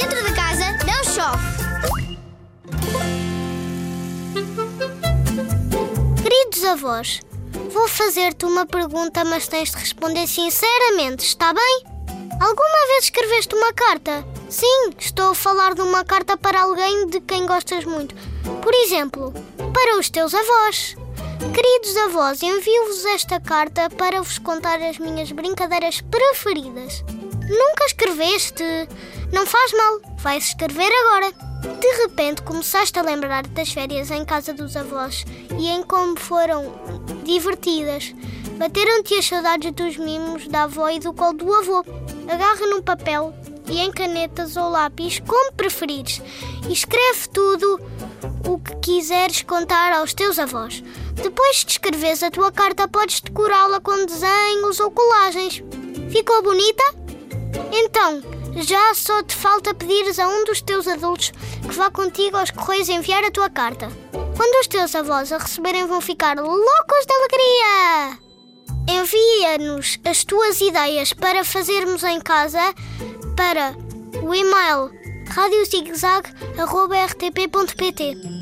Dentro de casa não chove. Queridos avós, vou fazer-te uma pergunta, mas tens de responder sinceramente, está bem? Alguma vez escreveste uma carta? Sim, estou a falar de uma carta para alguém de quem gostas muito. Por exemplo, para os teus avós. Queridos avós, envio-vos esta carta para vos contar as minhas brincadeiras preferidas. Nunca escreveste? Não faz mal, vais escrever agora. De repente começaste a lembrar das férias em casa dos avós e em como foram divertidas. Bateram-te as saudades dos mimos da avó e do colo do avô. Agarra num papel e em canetas ou lápis, como preferires, escreve tudo o que quiseres contar aos teus avós. Depois de escreveres a tua carta, podes decorá-la com desenhos ou colagens. Ficou bonita? Então, já só te falta pedires a um dos teus adultos que vá contigo aos correios enviar a tua carta. Quando os teus avós a receberem, vão ficar loucos de alegria! Envia-nos as tuas ideias para fazermos em casa para o e-mail radiozigzag.rtp.pt